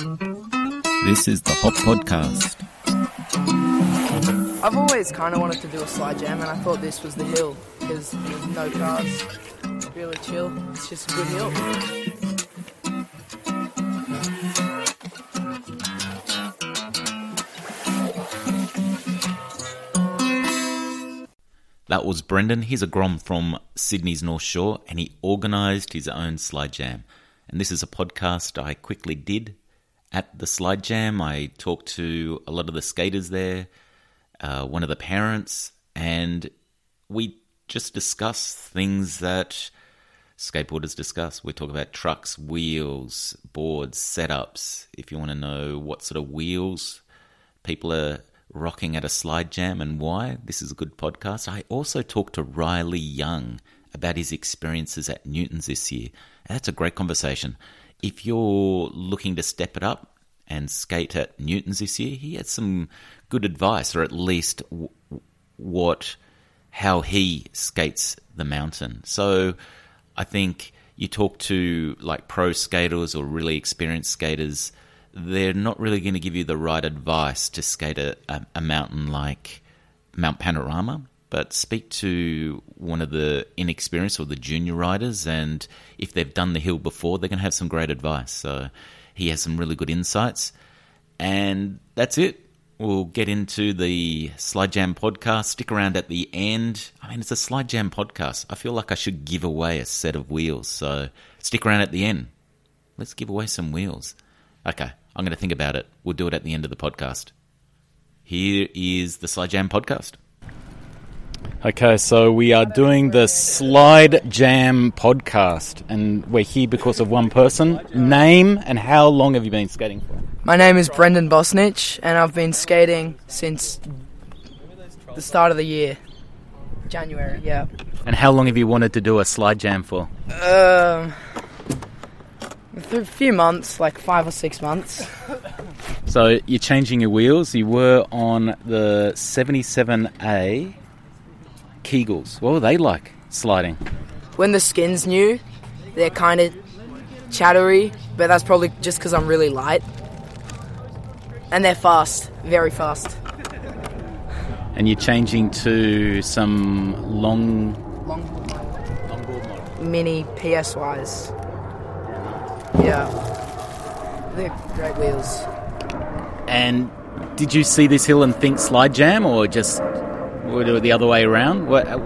This is the Hop Podcast. I've always kind of wanted to do a slide jam, and I thought this was the hill because there's no cars, really chill. It's just a good hill. That was Brendan. He's a Grom from Sydney's North Shore, and he organised his own slide jam. And this is a podcast I quickly did at the slide jam. I talked to a lot of the skaters there, uh, one of the parents, and we just discuss things that skateboarders discuss. We talk about trucks, wheels, boards, setups. If you want to know what sort of wheels people are rocking at a slide jam and why, this is a good podcast. I also talked to Riley Young about his experiences at Newton's this year. That's a great conversation. If you're looking to step it up and skate at Newton's this year, he had some good advice, or at least w- what how he skates the mountain. So I think you talk to like pro skaters or really experienced skaters, they're not really going to give you the right advice to skate a, a, a mountain like Mount Panorama. But speak to one of the inexperienced or the junior riders, and if they've done the hill before, they're going to have some great advice. So he has some really good insights. And that's it. We'll get into the Slide Jam podcast. Stick around at the end. I mean, it's a Slide Jam podcast. I feel like I should give away a set of wheels. So stick around at the end. Let's give away some wheels. Okay, I'm going to think about it. We'll do it at the end of the podcast. Here is the Slide Jam podcast. Okay, so we are doing the Slide Jam podcast, and we're here because of one person. Name and how long have you been skating for? My name is Brendan Bosnich, and I've been skating since the start of the year, January. Yeah. And how long have you wanted to do a Slide Jam for? Um, a few months, like five or six months. So you're changing your wheels. You were on the 77A Kegels. What were they like sliding? When the skin's new, they're kind of chattery, but that's probably just because I'm really light. And they're fast, very fast. And you're changing to some long Long longboard mini PSYs. Yeah. They're great wheels. And did you see this hill and think Slide Jam, or just would do it the other way around? What? uh,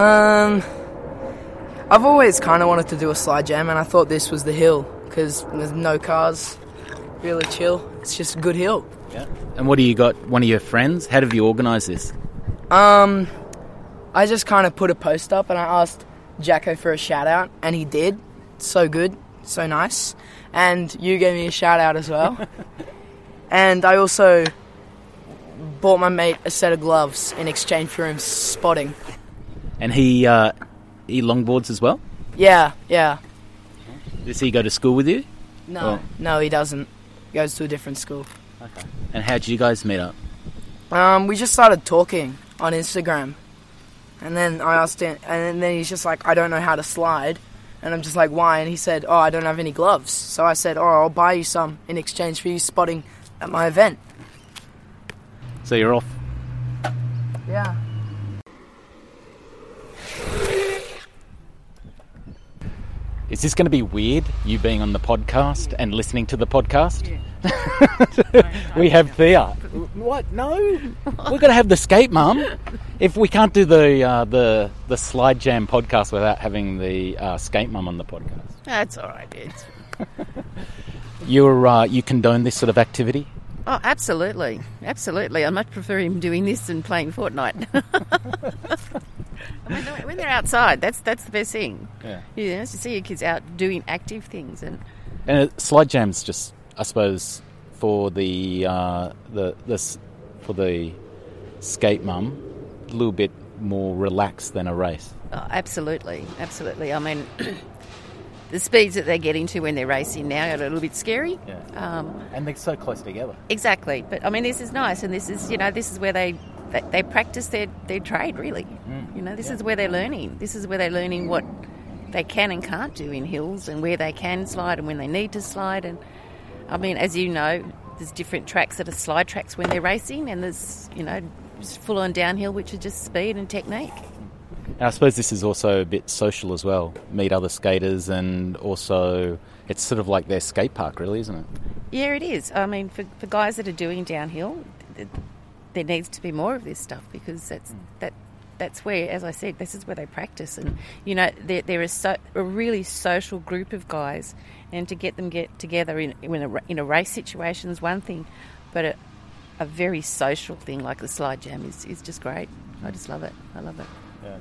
Um, I've always kind of wanted to do a slide jam, and I thought this was the hill because there's no cars, really chill. It's just a good hill. Yeah. And what do you got? One of your friends? How have you organised this? Um, I just kind of put a post up, and I asked Jacko for a shout out, and he did. So good, so nice, and you gave me a shout out as well. and I also bought my mate a set of gloves in exchange for him spotting. And he uh, he longboards as well. Yeah, yeah. Does he go to school with you? No, Oh. no, he doesn't. He goes to a different school. Okay. And how did you guys meet up? Um, we just started talking on Instagram, and then I asked him, and then he's just like, "I don't know how to slide," and I'm just like, "Why?" And he said, "Oh, I don't have any gloves." So I said, "Oh, I'll buy you some in exchange for you spotting at my event." So you're off. Yeah. Is this going to be weird? You being on the podcast and listening to the podcast? we have Thea. What? No, we're going to have the skate mum. If we can't do the uh, the the slide jam podcast without having the uh, skate mum on the podcast, That's all right. It's, you're uh, you condone this sort of activity. Oh, absolutely, absolutely. I much prefer him doing this than playing Fortnite. when, they're, when they're outside, that's that's the best thing. Yeah. You know, to see your kids out doing active things, and And uh, slide jams just, I suppose, for the uh, the this for the skate mum, a little bit more relaxed than a race. oh, absolutely, absolutely. I mean, the speeds that they're getting to when they're racing now are a little bit scary. Yeah. Um, And they're so close together. Exactly, but I mean, this is nice, and this is you know this is where they they, they practice their, their trade really. Mm. You know, this is where they're learning. This is where they're learning what they can and can't do in hills, and where they can slide and when they need to slide. And I mean, as you know, there's different tracks that are slide tracks when they're racing, and there's you know full on downhill, which is just speed and technique. And I suppose this is also a bit social as well. Meet other skaters, and also it's sort of like their skate park, really, isn't it? Yeah, it is. I mean, for, for guys that are doing downhill, there needs to be more of this stuff because that's hmm. that that's where, as I said, this is where they practice, and you know, there, there is so, a really social group of guys, and to get them get together in in a, in a race situation is one thing, but a, a very social thing like the slide jam is, is just great. I just love it. I love it. Yeah.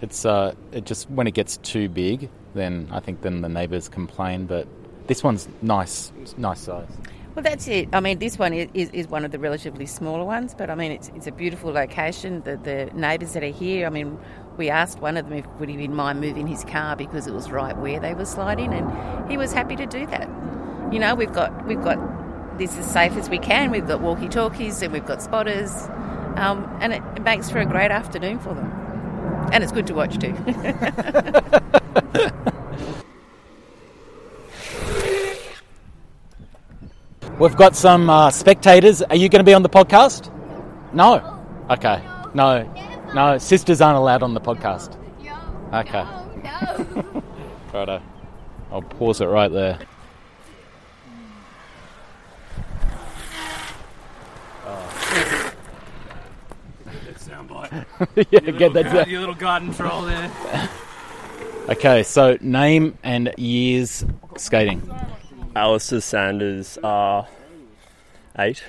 It's uh, it just when it gets too big, then I think then the neighbours complain. But this one's nice, nice size. Well, that's it. I mean, this one is, is, one of the relatively smaller ones, but I mean, it's, it's a beautiful location. The, the neighbours that are here, I mean, we asked one of them if would he mind moving his car because it was right where they were sliding, and he was happy to do that. You know, we've got we've got this as safe as we can. We've got walkie talkies and we've got spotters, um, and it makes for a great afternoon for them. And it's good to watch too. We've got some uh, spectators. Are you going to be on the podcast? No. Okay. No. No. Sisters aren't allowed on the podcast. Okay. Righto. I'll pause it right there. yeah, get that. down. Your little garden troll there. Okay, so name and years skating. Alistair Sanders are eight.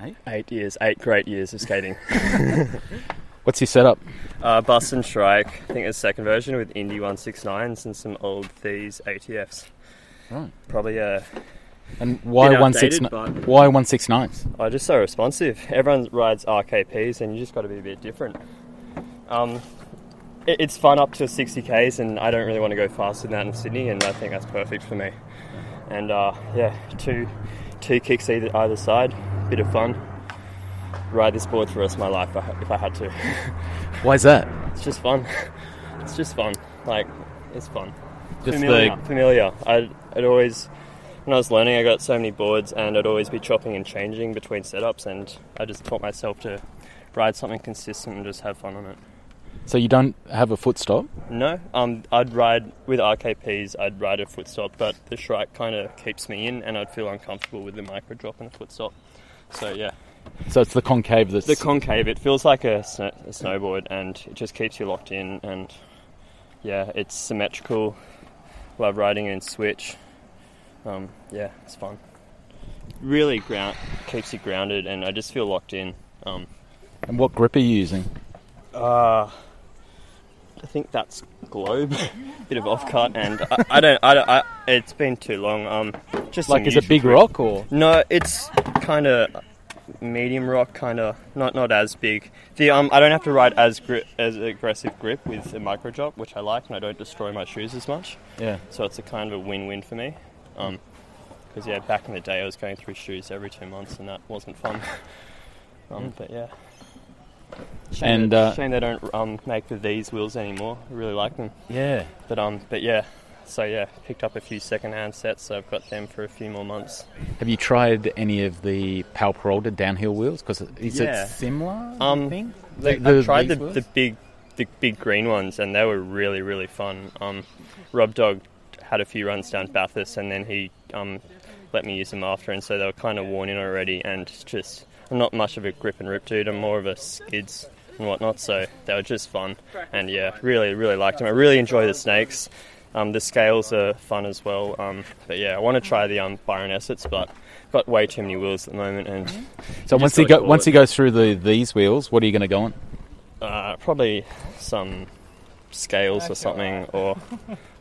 Eight? Eight years. Eight great years of skating. What's your setup? uh, Bust and Shrike, I think it's a second version with Indy 169s and some old Thieves ATFs. Right. Probably, uh, And why Bit one six outdated, nine? but- Why one six nines? are just so responsive. Everyone rides RKPs and you just got to be a bit different. Um, it, it's fun up to 60 Ks and I don't really want to go faster than that in Sydney and I think that's perfect for me. And uh, yeah, two two kicks either, either side, bit of fun. Ride this board for the rest of my life if I- if I had to. Why is that? It's just fun. It's just fun. Like, it's fun. Just familiar. the Familiar. I'd, I'd always, when I was learning, I got so many boards and I'd always be chopping and changing between setups, and I just taught myself to ride something consistent and just have fun on it. so you don't have a foot stop. No, um, I'd ride with RKPs. I'd ride a foot stop, but the Shrike kind of keeps me in, and I'd feel uncomfortable with the micro drop and a foot stop. So yeah, So it's the concave that's the concave. It feels like a, sn- a snowboard, and it just keeps you locked in. And yeah, it's symmetrical. Love riding in switch. Um, yeah, it's fun. Really ground keeps you grounded, and I just feel locked in. Um, And what grip are you using? uh, I think that's globe, bit of off cut, and I, I don't. I, don't- I, It's been too long. Um, just Like, is it big grip. rock or? No, it's kind of medium rock, kind of not not as big. The um, I don't have to ride as grip as aggressive grip with the micro drop, which I like, and I don't destroy my shoes as much. Yeah. So it's a kind of a win-win for me. Um, because yeah, back in the day I was going through shoes every two months, and that wasn't fun. um, but yeah. Shame And, uh, shame they don't um, make these wheels anymore. I really like them. Yeah. But um, but yeah. So yeah, picked up a few second-hand sets, so I've got them for a few more months. Have you tried any of the Powell Peralta downhill wheels? Because is Yeah. it similar? Um, thing? They, The- I tried the, wheels? the big, the big green ones, and they were really, really fun. Um, Rob Dog had a few runs down Bathurst, and then he um, let me use them after, and so they were kind of worn in already. And just, I'm not much of a grip and rip dude. I'm more of a skids and whatnot. So they were just fun, and yeah, really, really liked them. I really enjoy the snakes. Um, the scales are fun as well. Um, but yeah, I want to try the um, Byron Esserts, but got way too many wheels at the moment, and So once he go, once he goes through the these wheels, what are you going to go on? Uh, probably some scales or something, or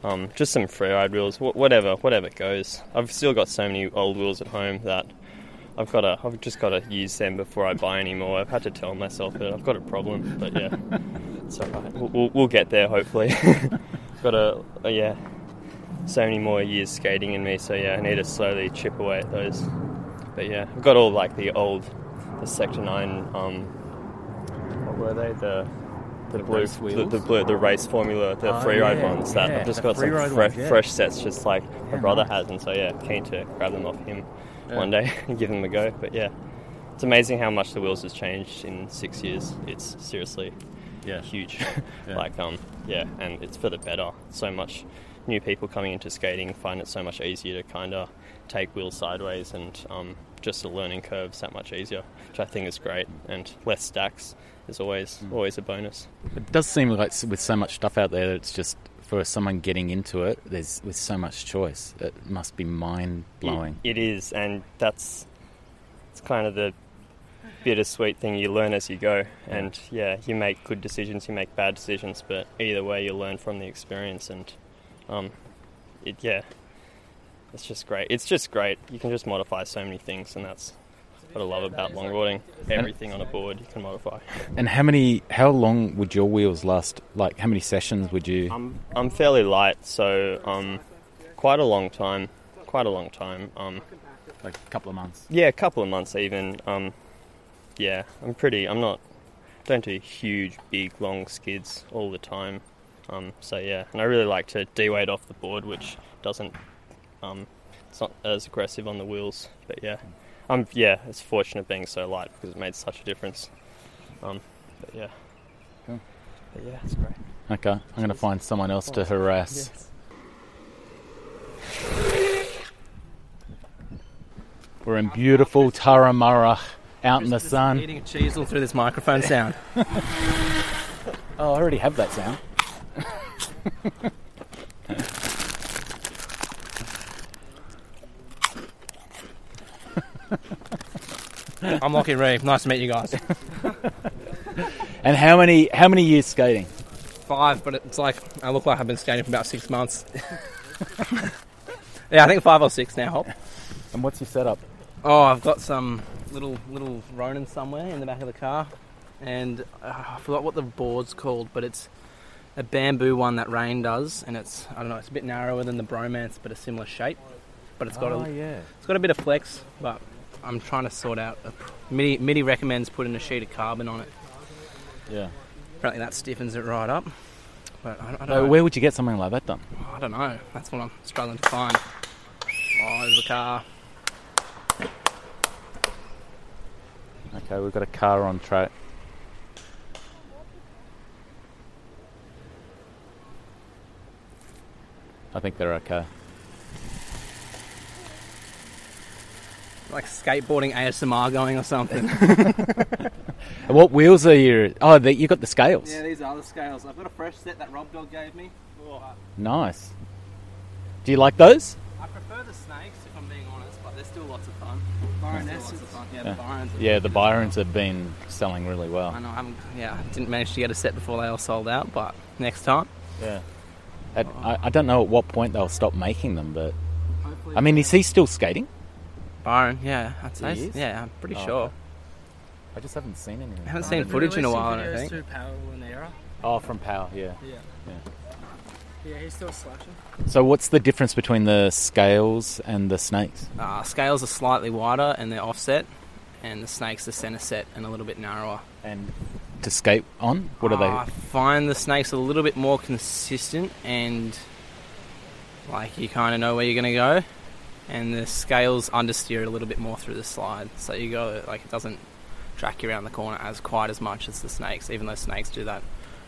um, just some freeride wheels, wh- whatever, whatever goes. I've still got so many old wheels at home that I've got to, I've just got to use them before I buy any more. I've had to tell myself that I've got a problem, but yeah, it's alright. We'll, we'll, we'll get there hopefully. got a, uh, yeah, so many more years skating in me, so yeah, I need to slowly chip away at those. But yeah, I've got all like the old, the Sector Nine. Um, what were they? The the, The blue, race the, the blue, the race formula, the Oh, free ride yeah, ones. That yeah, I've just got some fresh, ones, yeah. fresh sets, just like my brother nice. has, and so yeah, keen to grab them off him one day and give them a go. But yeah, it's amazing how much the wheels has changed in six years. It's seriously Yeah. huge. Like um, yeah, and it's for the better. So much new people coming into skating find it so much easier to kind of take wheels sideways, and um, just the learning curve's that much easier, which I think is great. And less stacks is always Mm. always a bonus. It does seem like with so much stuff out there, it's just for someone getting into it. There's with so much choice, it must be mind blowing. It- it is, and that's it's kind of the bittersweet thing. You learn as you go, and yeah, you make good decisions, you make bad decisions, but either way, you learn from the experience, and um, it yeah, it's just great. It's just great. You can just modify so many things, and that's what I love about longboarding. Everything on a board you can modify. And how many? How long would your wheels last? Like how many sessions would you? I'm I'm fairly light, so um, quite a long time. Quite a long time. Um, like a couple of months. Yeah, a couple of months even. Um, yeah, I'm pretty. I'm not. Don't do huge, big, long skids all the time. Um, so yeah, and I really like to de-weight off the board, which doesn't. Um, it's not as aggressive on the wheels, but yeah, I'm yeah. It's fortunate being so light because it made such a difference. Um, but yeah. Cool. But yeah, it's great. Okay, I'm going to find someone else to harass. We're in beautiful Turramurra, out in the sun. Eating a cheesel through this microphone sound. Oh, I already have that sound. I'm Lockie Ree. Nice to meet you guys. And how many? How many years skating? Five, but it's like I look like I've been skating for about six months. yeah, I think five or six now. Hop. And what's your setup? Oh, I've got some little little Ronin somewhere in the back of the car, and uh, I forgot what the board's called, but it's a bamboo one that Rayne does, and it's I don't know, it's a bit narrower than the Bromance, but a similar shape. But it's got a yeah. it's got a bit of flex, but I'm trying to sort out. A, Midi, Midi recommends putting a sheet of carbon on it. Yeah. Apparently that stiffens it right up. But I, I don't know. where would you get something like that done? I don't know. That's what I'm struggling to find. Oh, there's a car. Okay, we've got a car on track. I think they're okay. Like skateboarding ASMR going or something. What wheels are you? Oh, the, you got the scales. yeah, these are the scales. I've got a fresh set that Rob Dog gave me. Oh, nice. Do you like those? I prefer the snakes if I'm being honest, but they're still lots of fun. Byroness lots of fun. Yeah, Yeah. the Byrons. are- Yeah, the Byrons have been selling really well. I know. I haven't, yeah, I didn't manage to get a set before they all sold out, but next time. Yeah. At, oh. I, I don't know at what point they'll stop making them, but Hopefully. I mean, is he still skating? Byron, yeah, I'd say. He is? Yeah, I'm pretty Oh, sure. okay. I just haven't seen anything. I haven't seen footage in a while, I don't think. Through Powell and Era. Oh, from Powell, yeah. Yeah. Yeah. Yeah, he's still slashing. So, what's the difference between the scales and the snakes? Uh, scales are slightly wider and they're offset, and the snakes are centre set and a little bit narrower. And to skate on, what are they? I they? find the snakes a little bit more consistent and like you kind of know where you're going to go. And the scales understeer it a little bit more through the slide, so you go like it doesn't track you around the corner as quite as much as the snakes. Even though snakes do that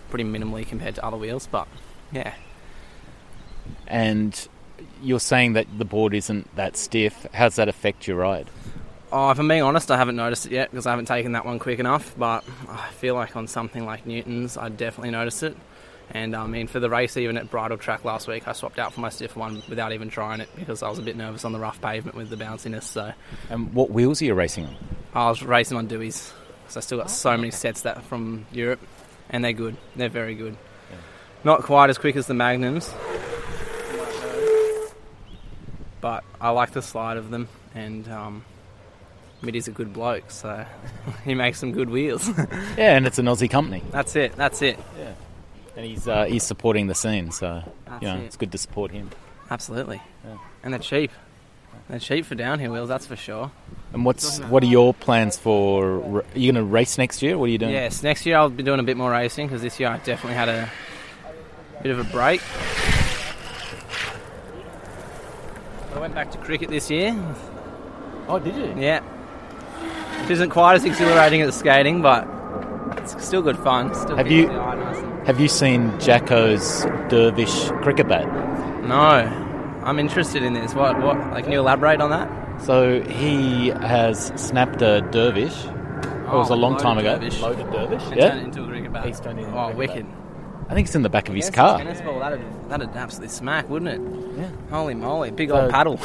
pretty minimally compared to other wheels, but yeah, And you're saying that the board isn't that stiff. How does that affect your ride? Oh, if I'm being honest, I haven't noticed it yet because I haven't taken that one quick enough. But I feel like on something like Newton's, I'd definitely notice it. And I mean, for the race, even at Bridle Track last week, I swapped out for my stiff one without even trying it because I was a bit nervous on the rough pavement with the bounciness. So And what wheels are you racing on? I was racing on Deweys because I still got so many sets that from Europe, and they're good. They're very good. Not quite as quick as the Magnums, but I like the slide of them. And um, Mitty's a good bloke, so he makes some good wheels. Yeah, and it's an Aussie company. that's it. That's it. And he's uh, he's supporting the scene, so That's you know it. it's good to support him. Absolutely. Yeah. And they're cheap. They're cheap for downhill wheels, that's for sure. And what's what are your plans for? Are you going to race next year? What are you doing? Yes, next year I'll be doing a bit more racing because this year I definitely had a bit of a break. I went back to cricket this year. Oh, did you? Yeah. Which isn't quite as exhilarating as skating, but it's still good fun. Still Have you- the eye nice and- Have you seen Jacko's dervish cricket bat? No. I'm interested in this. What? What? Like, can you elaborate on that? So he has snapped a dervish. it was Oh, a long loaded time ago. dervish. Loaded dervish. And Yeah. turn it into a cricket bat. He's turned it into a oh, cricket wicked. I think it's in the back of his car. Tennis ball. That'd, that'd absolutely smack, wouldn't it? Yeah. Holy moly! Big So- old paddle.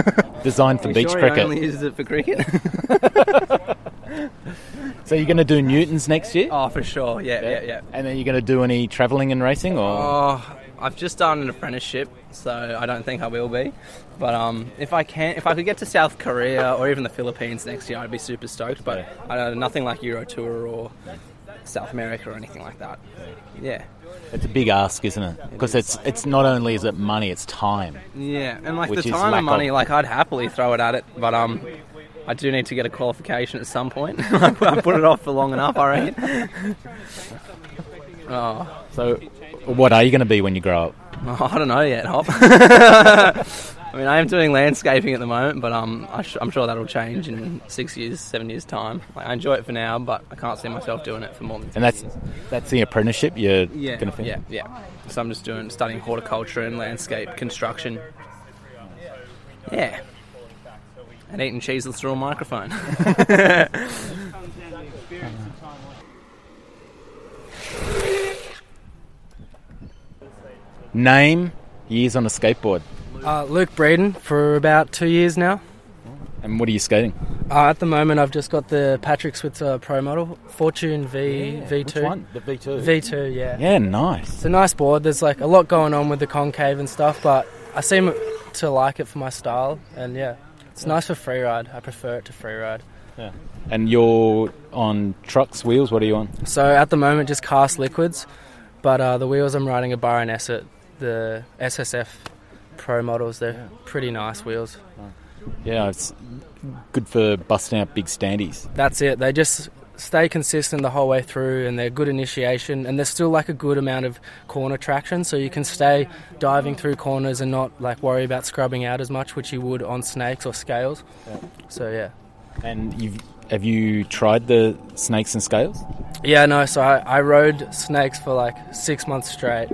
Designed for You beach sure he cricket. Only uses it for cricket. So you're going to do Newtons next year? oh, for sure. Yeah, yeah, yeah. And then you're going to do any travelling and racing, or Oh, I've just done an apprenticeship, so I don't think I will be. But um, if I can, if I could get to South Korea or even the Philippines next year, I'd be super stoked. But I don't, nothing like Euro Tour or South America or anything like that. Yeah, it's a big ask, isn't it? Because it's it's not only is it money, it's time. yeah, and like the time and money, of- like I'd happily throw it at it, but um. I do need to get a qualification at some point. I put it off for long enough, I reckon. Oh, So, what are you going to be when you grow up? Oh, I don't know yet, Hop. I mean, I am doing landscaping at the moment, but um, I sh- I'm sure that'll change in six years, seven years' time. Like, I enjoy it for now, but I can't see myself doing it for more than. And that's that's the apprenticeship you're yeah, going to finish. yeah, yeah. So I'm just doing studying horticulture and landscape construction. Yeah, and eating cheese through a straw microphone. Name years on a skateboard, Uh, Luke Braden for about two years now. and what are you skating? Uh, at the moment, I've just got the Patrick Switzer Pro Model Fortune V V2. The V two. V2, yeah. Yeah, nice. It's a nice board. There's like a lot going on with the concave and stuff, but I seem to like it for my style, and yeah, it's nice for freeride. I prefer it to freeride. Yeah. And you're on trucks, wheels. What are you on? So at the moment, just cast liquids, but uh, the wheels I'm riding are Byron Essert, the SSF Pro models. They're pretty nice wheels. Yeah, it's good for busting out big standees. That's it. They just stay consistent the whole way through, and they're good initiation, and there's still like a good amount of corner traction, so you can stay diving through corners and not like worry about scrubbing out as much, which you would on snakes or scales. So yeah. And you've have you tried the snakes and scales? Yeah, no, so I, I rode snakes for like six months straight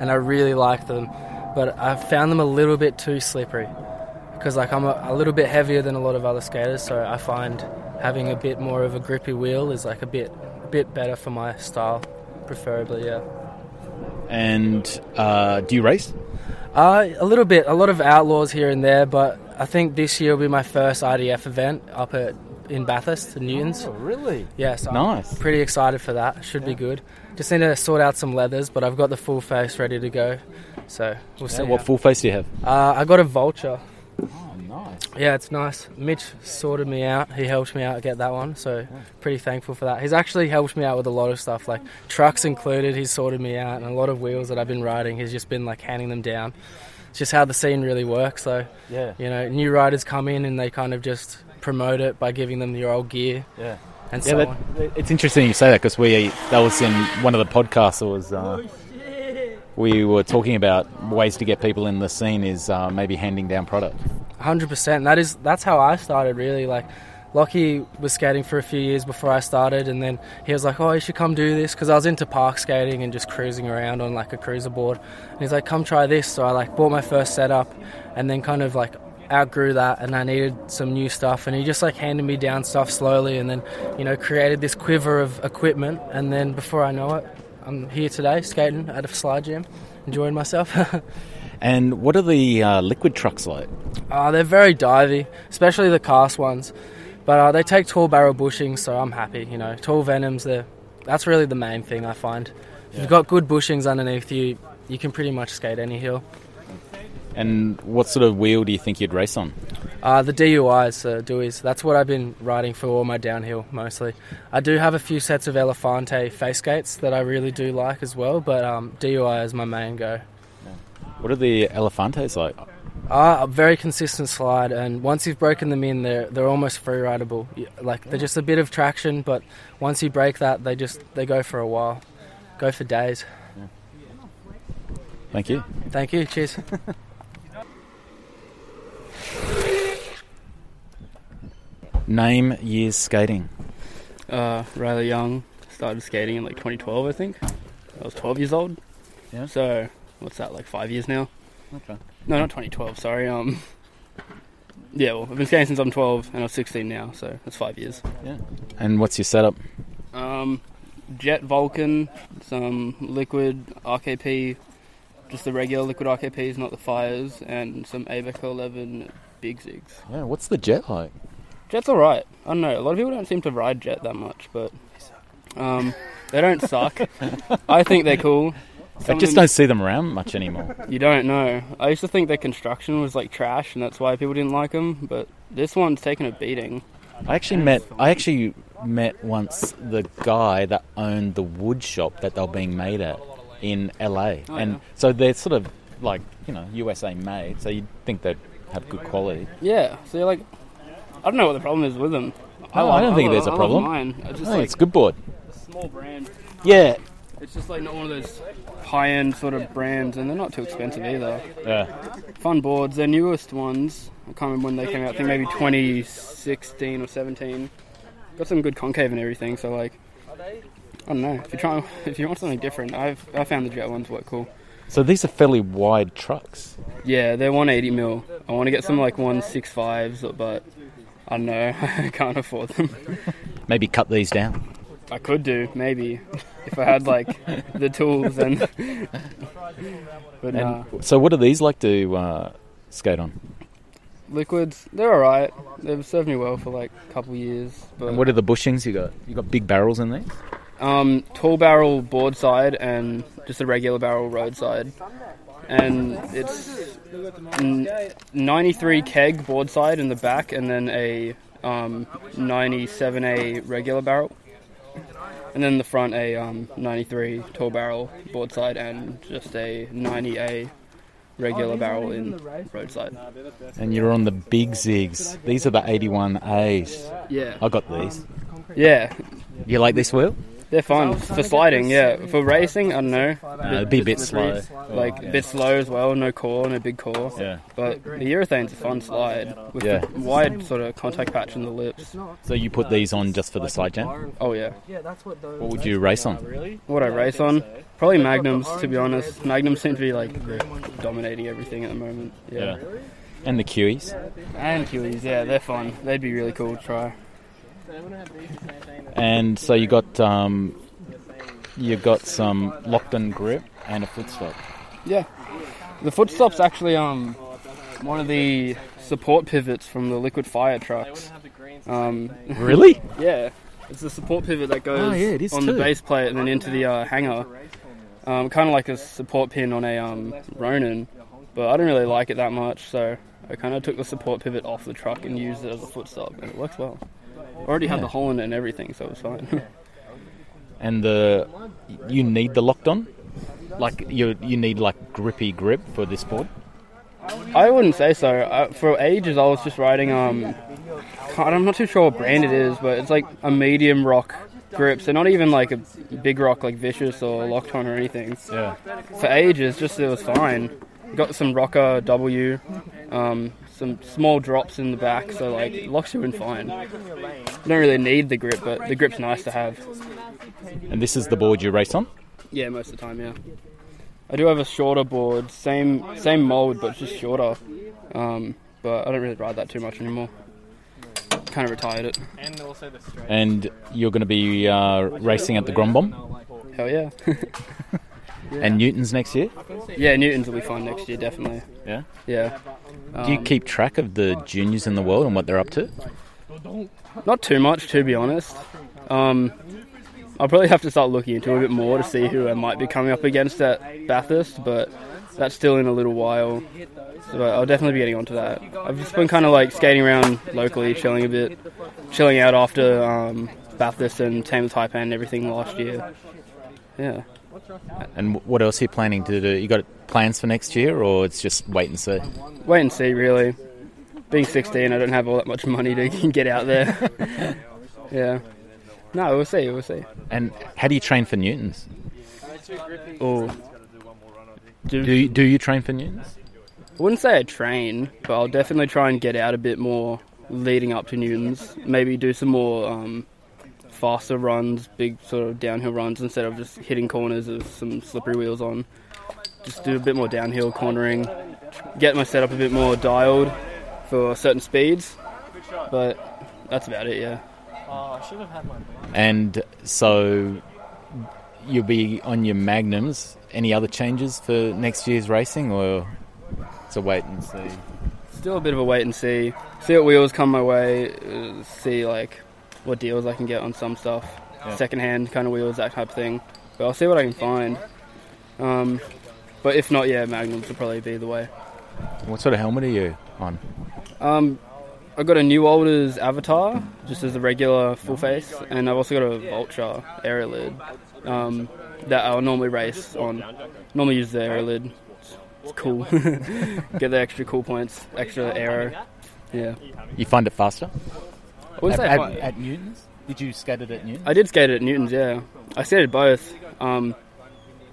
and I really liked them, but I found them a little bit too slippery because like I'm a, a little bit heavier than a lot of other skaters, so I find having a bit more of a grippy wheel is like a bit a bit better for my style, preferably, yeah. And uh, do you race? Uh, a little bit, a lot of outlaws here and there, but I think this year will be my first IDF event up at in Bathurst, the Newtons. really? Yes, I'm Nice. pretty excited for that. Should be good. Just need to sort out some leathers, but I've got the full face ready to go. So we'll see. what how- full face do you have? Uh, I got a vulture. Yeah, it's nice. Mitch sorted me out. He helped me out get that one, so pretty thankful for that. He's actually helped me out with a lot of stuff, like trucks included. He's sorted me out, and a lot of wheels that I've been riding. He's just been like handing them down. It's just how the scene really works. So Yeah. you know, new riders come in and they kind of just promote it by giving them your old gear Yeah. and Yeah, so that, on. it's interesting you say that because we that was in one of the podcasts. That was uh, we were talking about ways to get people in the scene is uh, maybe handing down product. Hundred percent. That is that's how I started. Really, like Lockie was skating for a few years before I started, and then he was like, "Oh, you should come do this," because I was into park skating and just cruising around on like a cruiser board. And he's like, "Come try this." So I like bought my first setup, and then kind of like outgrew that, and I needed some new stuff. And he just like handed me down stuff slowly, and then you know created this quiver of equipment. And then before I know it, I'm here today skating at a slide jam, enjoying myself. And what are the uh, liquid trucks like? Uh, they're very divey, especially the cast ones. But uh, they take tall barrel bushings, so I'm happy. You know, tall venoms. They're, that's really the main thing I find. If you've got good bushings underneath you, you can pretty much skate any hill. And what sort of wheel do you think you'd race on? Uh, the DUIs, uh, Deweys, that's what I've been riding for all my downhill mostly. I do have a few sets of Elefante face gates that I really do like as well, but um, DUI is my main go. What are the Elefantes like? Uh, a very consistent slide, and once you've broken them in, they're they're almost free rideable. Like they're just a bit of traction, but once you break that, they just they go for a while, go for days. Thank you. Thank you. Cheers. Name years skating. Uh, rather young. Started skating in like 2012, I think. I was 12 years old. Yeah. So what's that? Like five years now? Okay. No, not 2012. Sorry. Um. Yeah, well, I've been skating since I'm 12, and I'm 16 now, so that's five years. Yeah. And what's your setup? Um, Jet Vulcan, some liquid RKP, just the regular liquid RKPs, not the fires, and some ABEC 11 Big Zigs. Yeah, what's the jet like? Jet's alright. I don't know. A lot of people don't seem to ride Jet that much, but um, they don't suck. I think they're cool. I Some of just them- don't see them around much anymore. You don't know. I used to think their construction was like trash, and that's why people didn't like them. But this one's taken a beating. I actually met I actually met once the guy that owned the wood shop that they were being made at in LA. Oh, and yeah. so they're sort of like, you know, USA made, so you'd think they'd have good quality. Yeah. So you're like, I don't know what the problem is with them. Oh, I don't think there's a problem. Mine. It's I just like it's good board. a small brand. Yeah. It's just like not one of those high-end sort of brands, and they're not too expensive either. Yeah. Fun boards. Their newest ones. I can't remember when they came out. I think maybe 2016 or 17. Got some good concave and everything. So like, I don't know. If you try, if you want something different, I've I found the Jet ones work cool. So these are fairly wide trucks. Yeah, they're 180 mil. I want to get some like 165s, but I don't know. I can't afford them. Maybe cut these down. I could do maybe if I had like the tools and. but nah. So what do these like to uh, skate on? liquids, they're alright. They've served me well for like a couple years. But And what are the bushings you got? You got big barrels in there? um, tall barrel board side and just a regular barrel roadside. And it's n- 93 keg board side in the back, and then a um, 97A regular barrel. And then the front, a um, 93 tall barrel board side, and just a 90A regular barrel in roadside. And you're on the big zigs. These are the 81As. Yeah. I got these. Yeah, You like this wheel? They're fun for sliding. Yeah, for racing, I don't know. Uh, it'd be a bit slow. Like a bit slow as well. No core, no big core. Yeah. But the urethane's a fun slide with Yeah. the wide sort of contact patch in the lips. So you put these on just for the side jam? Oh yeah. Yeah, that's what those What would you race on? What I race on? Probably Magnums, to be honest. Magnums seem to be like dominating everything at the moment. Yeah. And the Qs? And Hueys, yeah, they're fun. They'd be really cool to try. And so you got um, you got some locked-in grip and a foot stop. Yeah. The foot stop's actually um one of the support pivots from the liquid fire trucks. Um, Really? yeah, it's the support pivot that goes Oh, yeah, on too. the base plate and then into the uh, hanger. Um, kind of like a support pin on a um, Ronin, but I don't really like it that much, so I kind of took the support pivot off the truck and used it as a foot stop, and it works well. Already had Yeah. the hole in it and everything, so it was fine. And the you need the locked on? Like you you need like grippy grip for this board? I wouldn't say so. I, for ages, I was just riding. Um, I'm not too sure what brand it is, but it's like a medium rock grips. They're not even like a big rock like Vicious or Lockton or anything. Yeah. For ages, just it was fine. Got some Rocker W, um, some small drops in the back, so like it locks you in fine. You don't really need the grip, but the grip's nice to have. And this is the board you race on? Yeah, most of the time, yeah. I do have a shorter board, same same mold, but just shorter. Um, but I don't really ride that too much anymore. Kind of retired it. And also the. And you're going to be uh, racing at the Grombom Hell yeah. and Newton's next year? yeah, Newton's will be fine next year, definitely. Yeah. Yeah. Do you Um, keep track of the juniors in the world and what they're up to? Not too much, to be honest. Um, I'll probably have to start looking into a bit more to see who I might be coming up against at Bathurst, but that's still in a little while. So I'll definitely be getting onto that. I've just been kind of like skating around locally, chilling a bit, chilling out after um, Bathurst and Thames Taipan and everything last year. Yeah. And what else are you planning to do? You got plans for next year, or it's just wait and see? Wait and see, really. Being 16, I don't have all that much money to get out there. yeah. No, we'll see, we'll see. And how do you train for Newtons? Oh. Do you, do you train for Newtons? I wouldn't say I train, but I'll definitely try and get out a bit more leading up to Newtons. Maybe do some more um, faster runs, big sort of downhill runs instead of just hitting corners with some slippery wheels on. Just do a bit more downhill cornering, get my setup a bit more dialed for certain speeds. But that's about it, yeah. And so you'll be on your magnums. Any other changes for next year's racing, or it's a wait and see? Still a bit of a wait and see. See what wheels come my way. Uh, see like what deals I can get on some stuff, Yeah. second-hand kind of wheels, that type of thing. But I'll see what I can find. Um, but if not, yeah, Magnums will probably be the way. What sort of helmet are you on? Um, I got a New Alders Avatar, just as a regular full face, and I've also got a Vulture aero lid um, that I'll normally race on. Normally use the aero lid. It's, it's cool. Get the extra cool points, extra aero. Yeah. You find it faster? I wouldn't say I at, at Newton's? Did you skate it at Newton's? I did skate it at Newton's, yeah. I skated both. Um,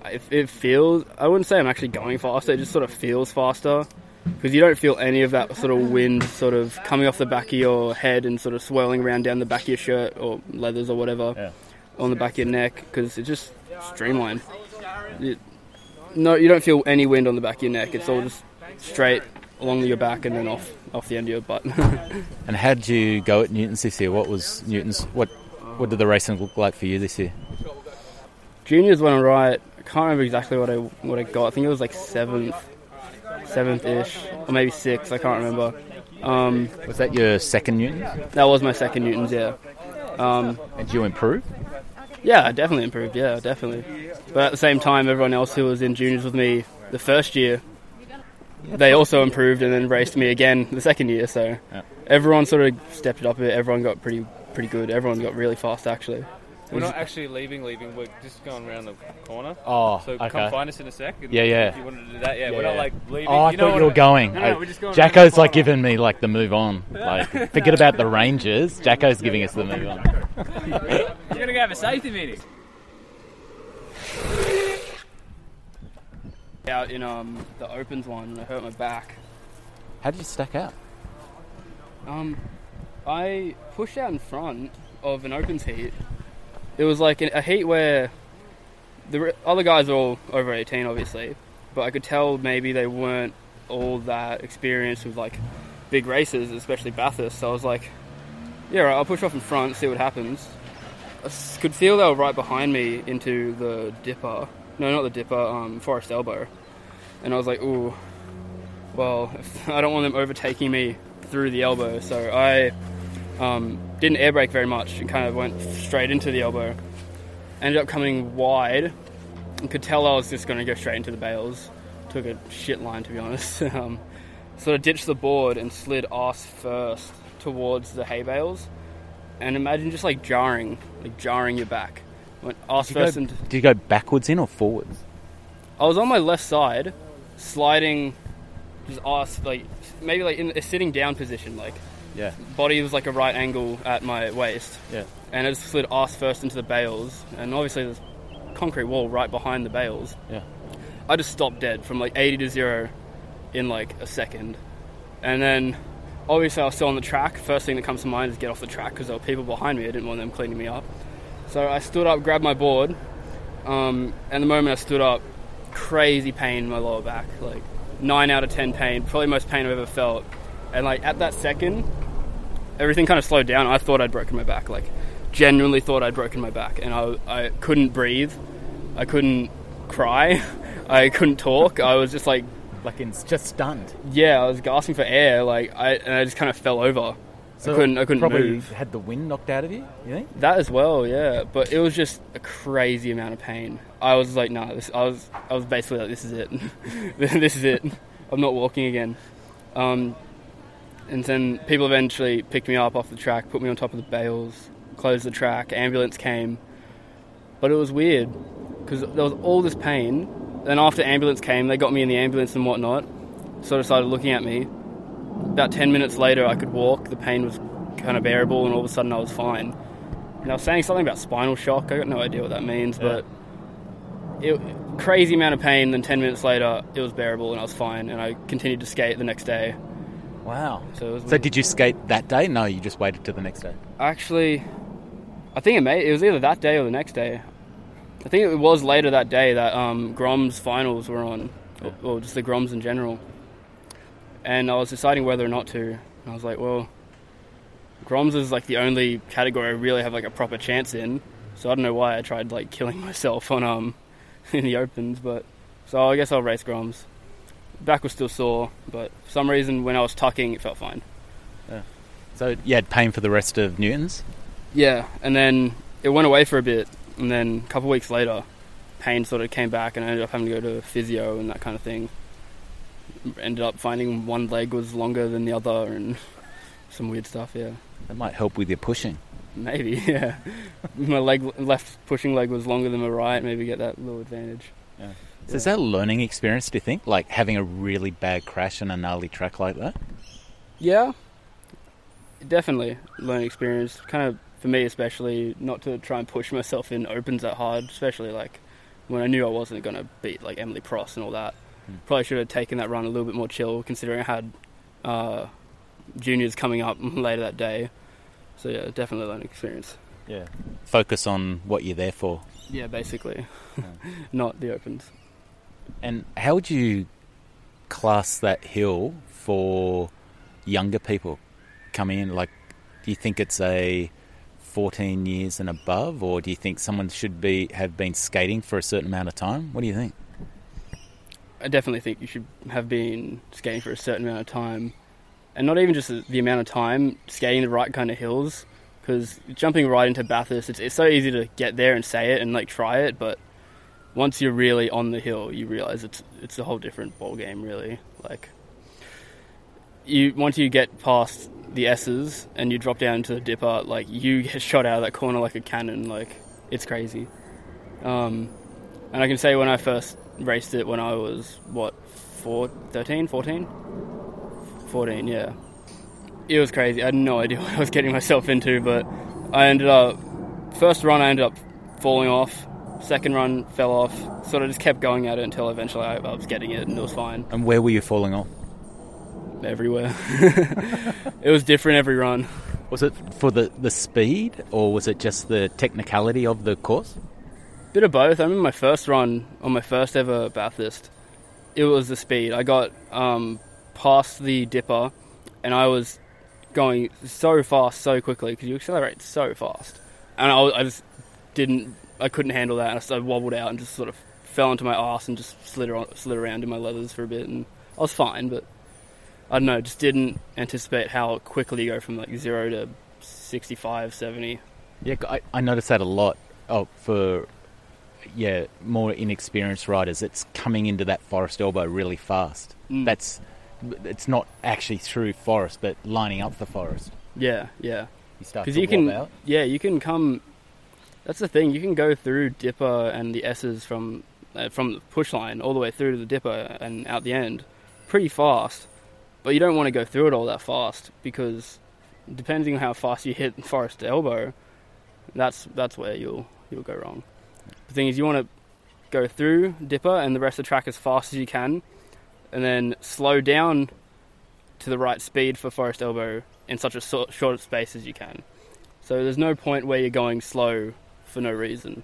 it, it feels, I wouldn't say I'm actually going faster, it just sort of feels faster. Because you don't feel any of that sort of wind sort of coming off the back of your head and sort of swirling around down the back of your shirt or leathers or whatever Yeah. on the back of your neck because it's just streamlined. It, no, you don't feel any wind on the back of your neck. It's all just straight along your back and then off off the end of your butt. And how did you go at Newton's this year? What was Newton's? What what did the racing look like for you this year? Juniors went alright. I can't remember exactly what I what I got. I think it was like seventh, seventh ish, or maybe sixth. I can't remember. Um, Was that your second Newton's? that was my second Newtons. Yeah, um, And did you improve? yeah, I definitely improved. Yeah, definitely. But at the same time, everyone else who was in juniors with me the first year, they also improved and then raced me again the second year. So Yeah. everyone sort of stepped it up a bit. Everyone got pretty pretty good. Everyone got really fast actually. We're not actually leaving, leaving. We're just going around the corner. Oh, So okay. come find us in a sec. Yeah, yeah. If you wanted to do that, yeah. Yeah, we're not like leaving. Oh, I you know thought you were going. No, no, I- we're just going. Jacko's around like the giving me like the move on. Like forget about the Rangers. Jacko's giving us the move on. You're gonna go have a safety meeting. Out in um, the opens one, and I hurt my back. How did you stack out? Um, I pushed out in front of an opens heat. It was like a heat where the other guys are all over 18, obviously, but I could tell maybe they weren't all that experienced with like big races, especially Bathurst. So I was like, yeah, right, I'll push off in front, see what happens. I could feel they were right behind me into the dipper. No, not the dipper, um, Forest Elbow. And I was like, ooh, well, if, I don't want them overtaking me through the elbow. So I um, didn't air brake very much and kind of went straight into the elbow. Ended up coming wide and could tell I was just going to go straight into the bales. Took a shit line, to be honest. um, sort of ditched the board and slid ass first towards the hay bales. And imagine just like jarring, like jarring your back. Went ass Did you, first go, into. did you go backwards in or forwards? I was on my left side, sliding, just ass like maybe like in a sitting down position, like Yeah. body was like a right angle at my waist, Yeah. and I just slid ass first into the bales, and obviously there's concrete wall right behind the bales. Yeah. I just stopped dead from like 80 to zero in like a second, and then obviously I was still on the track. First thing that comes to mind is get off the track because there were people behind me. I didn't want them cleaning me up, so I stood up, grabbed my board, um, and the moment I stood up, crazy pain in my lower back, like nine out of ten pain, probably most pain I've ever felt. And like at that second, everything kind of slowed down. I thought I'd broken my back, like genuinely thought I'd broken my back, and I, I couldn't breathe, I couldn't cry, I couldn't talk. I was just like, Like in just stunned. yeah, I was gasping for air, like I, and I just kind of fell over. I couldn't, I couldn't probably move. had the wind knocked out of you. You think? That as well, yeah. But it was just a crazy amount of pain. I was like, nah, this, I was, I was basically like, this is it, this is it. I'm not walking again. Um, and then people eventually picked me up off the track, put me on top of the bales, closed the track. Ambulance came, but it was weird. because there was all this pain. Then after ambulance came, they got me in the ambulance and whatnot. Sort of started looking at me. About ten minutes later, I could walk. The pain was kind of bearable, and all of a sudden, I was fine. And I was saying something about spinal shock. I got no idea what that means, but it crazy amount of pain. Then ten minutes later, it was bearable, and I was fine. And I continued to skate the next day. Wow. So, it was So did you skate that day? No, you just waited till the next day. Actually, I think it may. It was either that day or the next day. I think it was later that day that um, Grom's finals were on, or, or just the Groms in general. And I was deciding whether or not to. And I was like, well, Groms is like the only category I really have like a proper chance in. So I don't know why I tried like killing myself on um in the opens, but so I guess I'll race Groms. Back was still sore, but for some reason when I was tucking, it felt fine. Yeah. So you had pain for the rest of Newtons? Yeah, and then it went away for a bit, and then a couple of weeks later, pain sort of came back, and I ended up having to go to physio and that kind of thing. Ended up finding one leg was longer than the other, and some weird stuff. Yeah, That might help with your pushing. maybe. Yeah, my leg, left pushing leg was longer than my right. Maybe get that little advantage. So is that a learning experience, do you think? Like having a really bad crash on a gnarly track like that? Yeah, definitely learning experience. Kind of for me, especially not to try and push myself in opens that hard, especially like when I knew I wasn't going to beat like Emily Pross and all that. Probably should have taken that run a little bit more chill, considering I had uh, juniors coming up later that day. So yeah, definitely a learning experience. Yeah. Focus on what you're there for. Yeah, basically, not the opens. And how would you class that hill for younger people coming in? Like, do you think it's a 14 years and above, or do you think someone should be have been skating for a certain amount of time? What do you think? I definitely think you should have been skating for a certain amount of time, and not even just the amount of time skating the right kind of hills. Because jumping right into Bathurst, it's, it's so easy to get there and say it and like try it, but once you're really on the hill, you realize it's it's a whole different ball game. Really, like you once you get past the S's and you drop down to the dipper, like you get shot out of that corner like a cannon. Like it's crazy. Um, and I can say when I first raced it when I was, what, four, 13, 14? 14, yeah. It was crazy. I had no idea what I was getting myself into, but I ended up, first run, I ended up falling off. Second run, fell off. Sort of just kept going at it until eventually I, I was getting it and it was fine. And where were you falling off? Everywhere. it was different every run. Was it for the, the speed, or was it just the technicality of the course? Bit of both. I remember my first run on my first ever Bathurst. It was the speed. I got um, past the dipper, and I was going so fast, so quickly because you accelerate so fast, and I, I just didn't. I couldn't handle that, and so I wobbled out and just sort of fell into my ass and just slid around, slid around in my leathers for a bit, and I was fine, but I don't know. Just didn't anticipate how quickly you go from like zero to 65, 70. Yeah, I, I noticed that a lot. Oh, for yeah, more inexperienced riders, it's coming into that forest elbow really fast. Mm. That's it's not actually through forest, but lining up the forest. Yeah, yeah. You start to you can, out. yeah, you can come. That's the thing. You can go through Dipper and the S's from uh, from the push line all the way through to the Dipper and out the end, pretty fast. But you don't want to go through it all that fast because, depending on how fast you hit Forest Elbow, that's that's where you'll you'll go wrong. The thing is, you want to go through Dipper and the rest of the track as fast as you can, and then slow down to the right speed for Forest Elbow in such a so- short space as you can. So there's no point where you're going slow for no reason.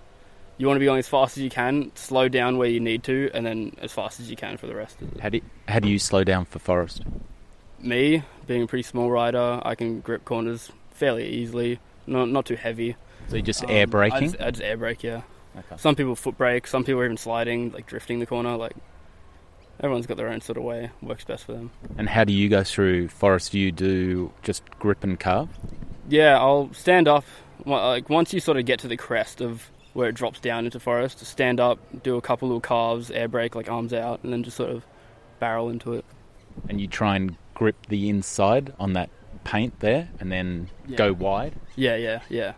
You want to be going as fast as you can, slow down where you need to, and then as fast as you can for the rest of it. How do you, how do you slow down for forest? Me, being a pretty small rider, I can grip corners fairly easily, not not too heavy. So you just air Um, I braking. just, I just air brake, yeah. Okay. Some people foot brake, some people are even sliding, like drifting the corner. Like everyone's got their own sort of way, works best for them. And how do you go through forest? Do you do just grip and carve? Yeah, I'll stand up. Like once you sort of get to the crest of where it drops down into forest, stand up, do a couple little carves, air brake, like arms out, and then just sort of barrel into it. And you try and grip the inside on that paint there, and then Yeah. go wide. Yeah, yeah, yeah.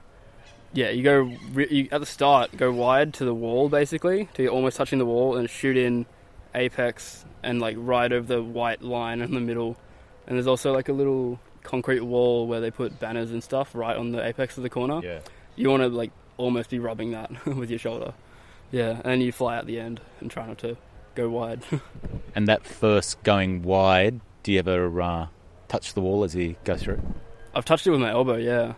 Yeah, you go re- you, at the start, go wide to the wall basically, to almost touching the wall, and shoot in apex and like right over the white line in the middle. And there's also like a little concrete wall where they put banners and stuff right on the apex of the corner. Yeah. You want to like almost be rubbing that with your shoulder. Yeah, and you fly out the end and try not to go wide. And that first going wide, do you ever uh, touch the wall as you go through? I've touched it with my elbow, yeah.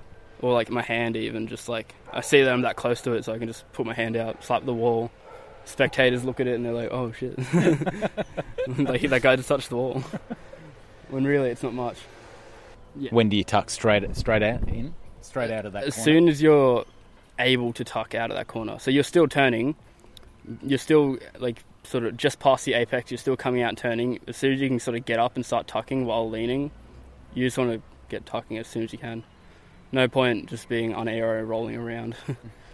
Or like my hand even, just like I see that I'm that close to it so I can just put my hand out, slap the wall. Spectators look at it and they're like, "Oh shit!" like that guy just touched the wall. when really it's not much. Yeah. When do you tuck straight straight out in? Straight out of that As corner? soon as you're able to tuck out of that corner, so you're still turning, you're still like sort of just past the apex. You're still coming out and turning. As soon as you can sort of get up and start tucking while leaning, you just want to get tucking as soon as you can. No point just being on aero rolling around.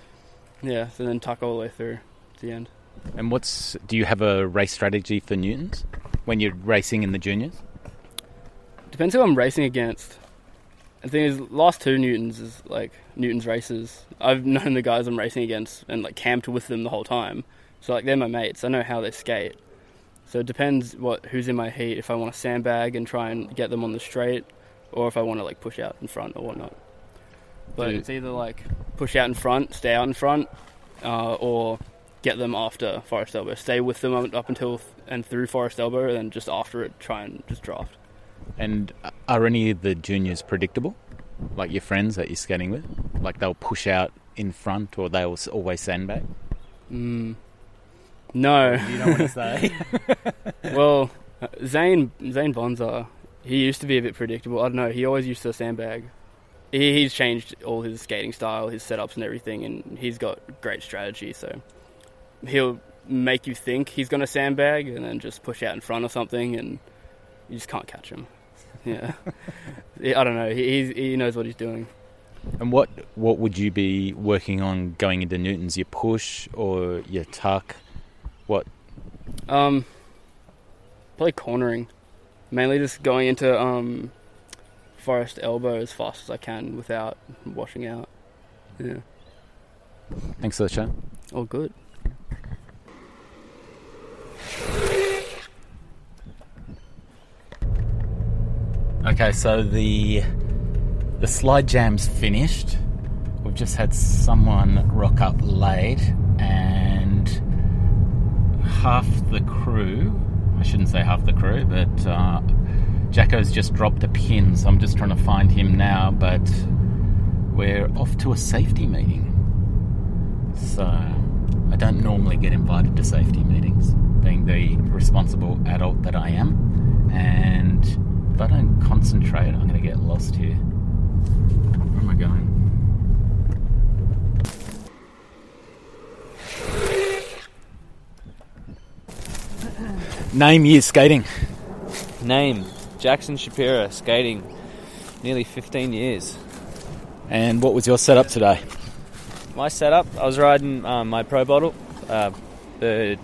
yeah, so then tuck all the way through to the end. And what's do you have a race strategy for Newtons when you're racing in the juniors? Depends who I'm racing against. The thing is, last two Newtons is like Newton's races. I've known the guys I'm racing against and like camped with them the whole time. So like they're my mates. I know how they skate. So it depends what who's in my heat. If I want to sandbag and try and get them on the straight, or if I want to like push out in front or whatnot. But Do- it's either like push out in front, stay out in front, uh, or get them after Forest Elbow. Stay with them up until and through Forest Elbow, and then just after it, try and just draft. And are any of the juniors predictable? Like your friends that you're skating with? Like they'll push out in front or they'll always sandbag? Mm. No. You don't want to say. well, uh, Zane Zane Bonza, he used to be a bit predictable. I don't know. He always used to sandbag. He, he's changed all his skating style, his setups, and everything, and he's got great strategy. So he'll make you think he's going to sandbag, and then just push out in front or something, and you just can't catch him. Yeah, I don't know. He he's, he knows what he's doing. And what what would you be working on going into Newtons? Your push or your tuck? What? Um, probably cornering. Mainly just going into um, forest elbow as fast as I can without washing out. Yeah, Thanks for the chat. all good. Okay, so the the slide jam's finished. We've just had someone rock up late, and half the crew. I shouldn't say half the crew, but uh, Jacko's just dropped a pin, so I'm just trying to find him now. But we're off to a safety meeting. So I don't normally get invited to safety meetings, being the responsible adult that I am. And if I don't concentrate, I'm going to get lost here. Where am I going? Name years skating. Name Jackson Shapiro, skating nearly 15 years. And what was your setup today? My setup, I was riding um, my Pro Bottle, uh, the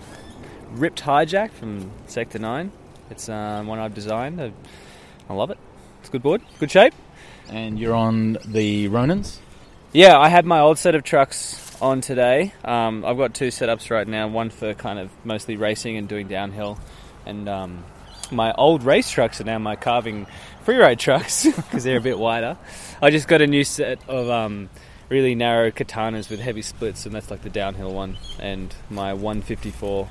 Ripped Hijack from Sector 9. It's um, one I've designed. I, I love it. It's a good board, good shape. And you're on the Ronins? Yeah, I had my old set of trucks on today. Um, I've got two setups right now. One for kind of mostly racing and doing downhill, and um, my old race trucks are now my carving freeride trucks because they're a bit wider. I just got a new set of um, really narrow katanas with heavy splits, and that's like the downhill one. And my 154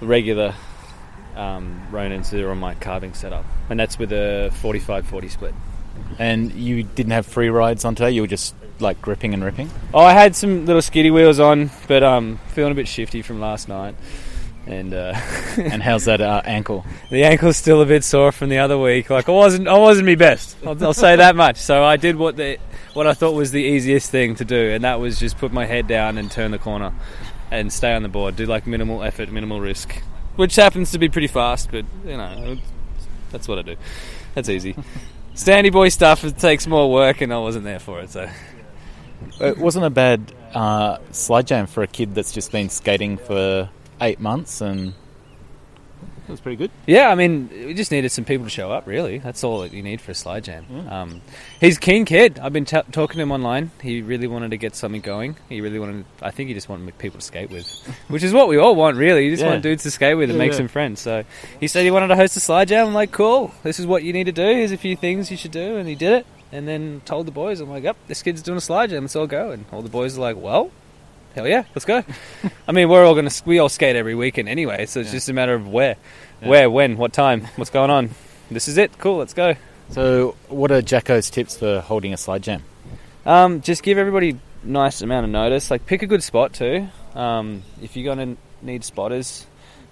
regular um, Ronins are on my carving setup, and that's with a 45-40 split. And you didn't have free rides on today? You were just like gripping and ripping? Oh, I had some little skiddy wheels on, but um, feeling a bit shifty from last night, and uh, And how's that uh, ankle? the ankle's still a bit sore from the other week. Like I wasn't, I wasn't my best. I'll, I'll say that much. So I did what the what I thought was the easiest thing to do, and that was just put my head down and turn the corner, and stay on the board. Do like minimal effort, minimal risk, which happens to be pretty fast, but you know, that's what I do. That's easy. Standy boy stuff it takes more work, and I wasn't there for it. So It wasn't a bad uh, slide jam for a kid that's just been skating for eight months and That was pretty good. Yeah, I mean, we just needed some people to show up. Really, that's all that you need for a slide jam. Um, he's a keen kid. I've been ta talking to him online. He really wanted to get something going. He really wanted. I think he just wanted people to skate with, which is what we all want. Really, you just Yeah. want dudes to skate with and make Yeah. some friends. So he said he wanted to host a slide jam. I'm like, cool. This is what you need to do. Here's a few things you should do, and he did it. And then told the boys, I'm like, yep, this kid's doing a slide jam. Let's all go. And all the boys are like, well. Hell yeah, let's go. I mean, we're all gonna we all skate every weekend anyway, so it's just a matter of where, Yeah. where, when, what time, what's going on. This is it. Cool, let's go. So, what are Jacko's tips for holding a slide jam? Um, just give everybody nice amount of notice. Like pick a good spot too. Um, if you're gonna need spotters,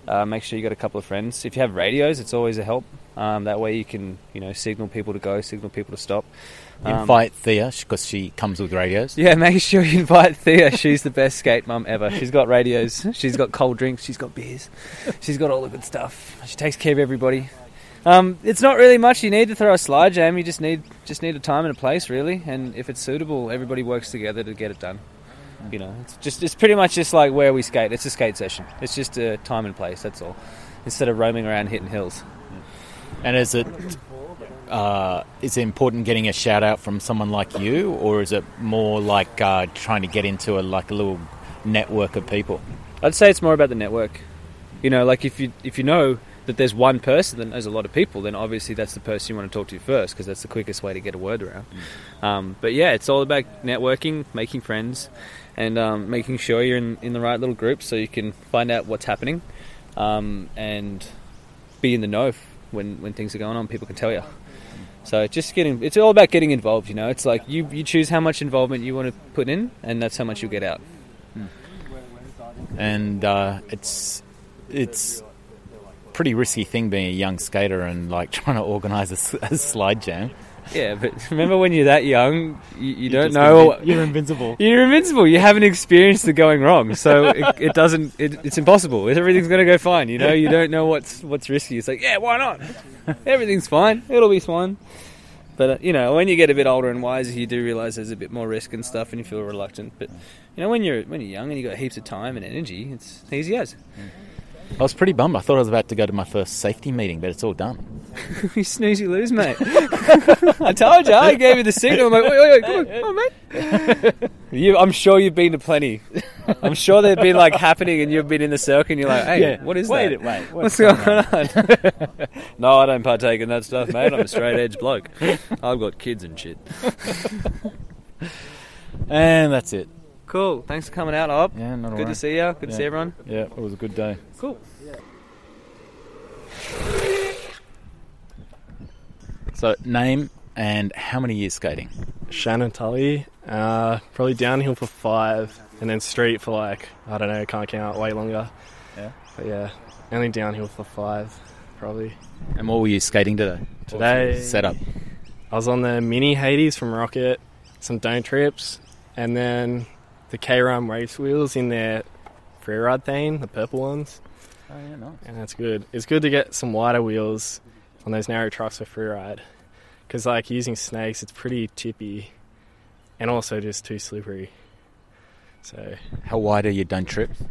uh, make sure you got a couple of friends. If you have radios, it's always a help. Um, that way you can you know signal people to go, signal people to stop. Um, Invite Thea because she comes with radios. Yeah, make sure you invite Thea. She's the best skate mum ever. She's got radios. She's got cold drinks. She's got beers. She's got all the good stuff. She takes care of everybody. Um, it's not really much you need to throw a slide jam. You just need just need a time and a place, really. And if it's suitable, everybody works together to get it done. You know, it's just it's pretty much just like where we skate. It's a skate session. It's just a time and place. That's all. Instead of roaming around hitting hills. And is it uh, is it important getting a shout out from someone like you, or is it more like uh, trying to get into a like a little network of people? I'd say it's more about the network. You know, like if you if you know that there's one person that knows a lot of people, then obviously that's the person you want to talk to first because that's the quickest way to get a word around. Um, but yeah, it's all about networking, making friends, and um, making sure you're in, in the right little group so you can find out what's happening um, and be in the know when when things are going on. People can tell you. So just getting it's all about getting involved. You know, it's like you you choose how much involvement you want to put in, and that's how much you'll get out. and uh, it's it's pretty risky thing being a young skater and like trying to organise a slide jam. Yeah, but remember when you're that young, you, you don't know. invi- you're invincible. You're invincible. You haven't experienced the going wrong, so it, it doesn't. It, it's impossible. Everything's going to go fine. You know, you don't know what's what's risky. It's like, yeah, why not? Everything's fine. It'll be fine. But uh, you know, when you get a bit older and wiser, you do realize there's a bit more risk and stuff, and you feel reluctant. But you know, when you're when you're young and you have got heaps of time and energy, it's easy as. I was pretty bummed. I thought I was about to go to my first safety meeting, but it's all done. you snooze, you lose, mate. I told you. I gave you the signal. I'm like, wait, wait, wait, come on, come on, mate. You, I'm sure you've been to plenty. I'm sure they've been like happening, and you've been in the circle, and you're like, hey, Yeah. what is Wait that? it- wait, what's, going on? no, I don't partake in that stuff, mate. I'm a straight edge bloke. I've got kids and shit. And that's it. Cool. Thanks for coming out, Ob. Yeah, not a Good worry. to see you. Good to see everyone. Yeah, it was a good day. Cool. So, name and how many years skating? Shannon Tully, uh, probably downhill for five, and then street for like I don't know, can't count way longer. Yeah. but yeah, only downhill for five, probably. And what were you skating today? Today, Setup. I was on the mini Hades from Rocket, some don't trips, and then the K Rum race wheels in their freeride theme, the purple ones, Oh, yeah, nice. and that's good. It's good to get some wider wheels on those narrow trucks for freeride, because like using snakes, it's pretty tippy, and also just too slippery. So How wide are your Don't Trips?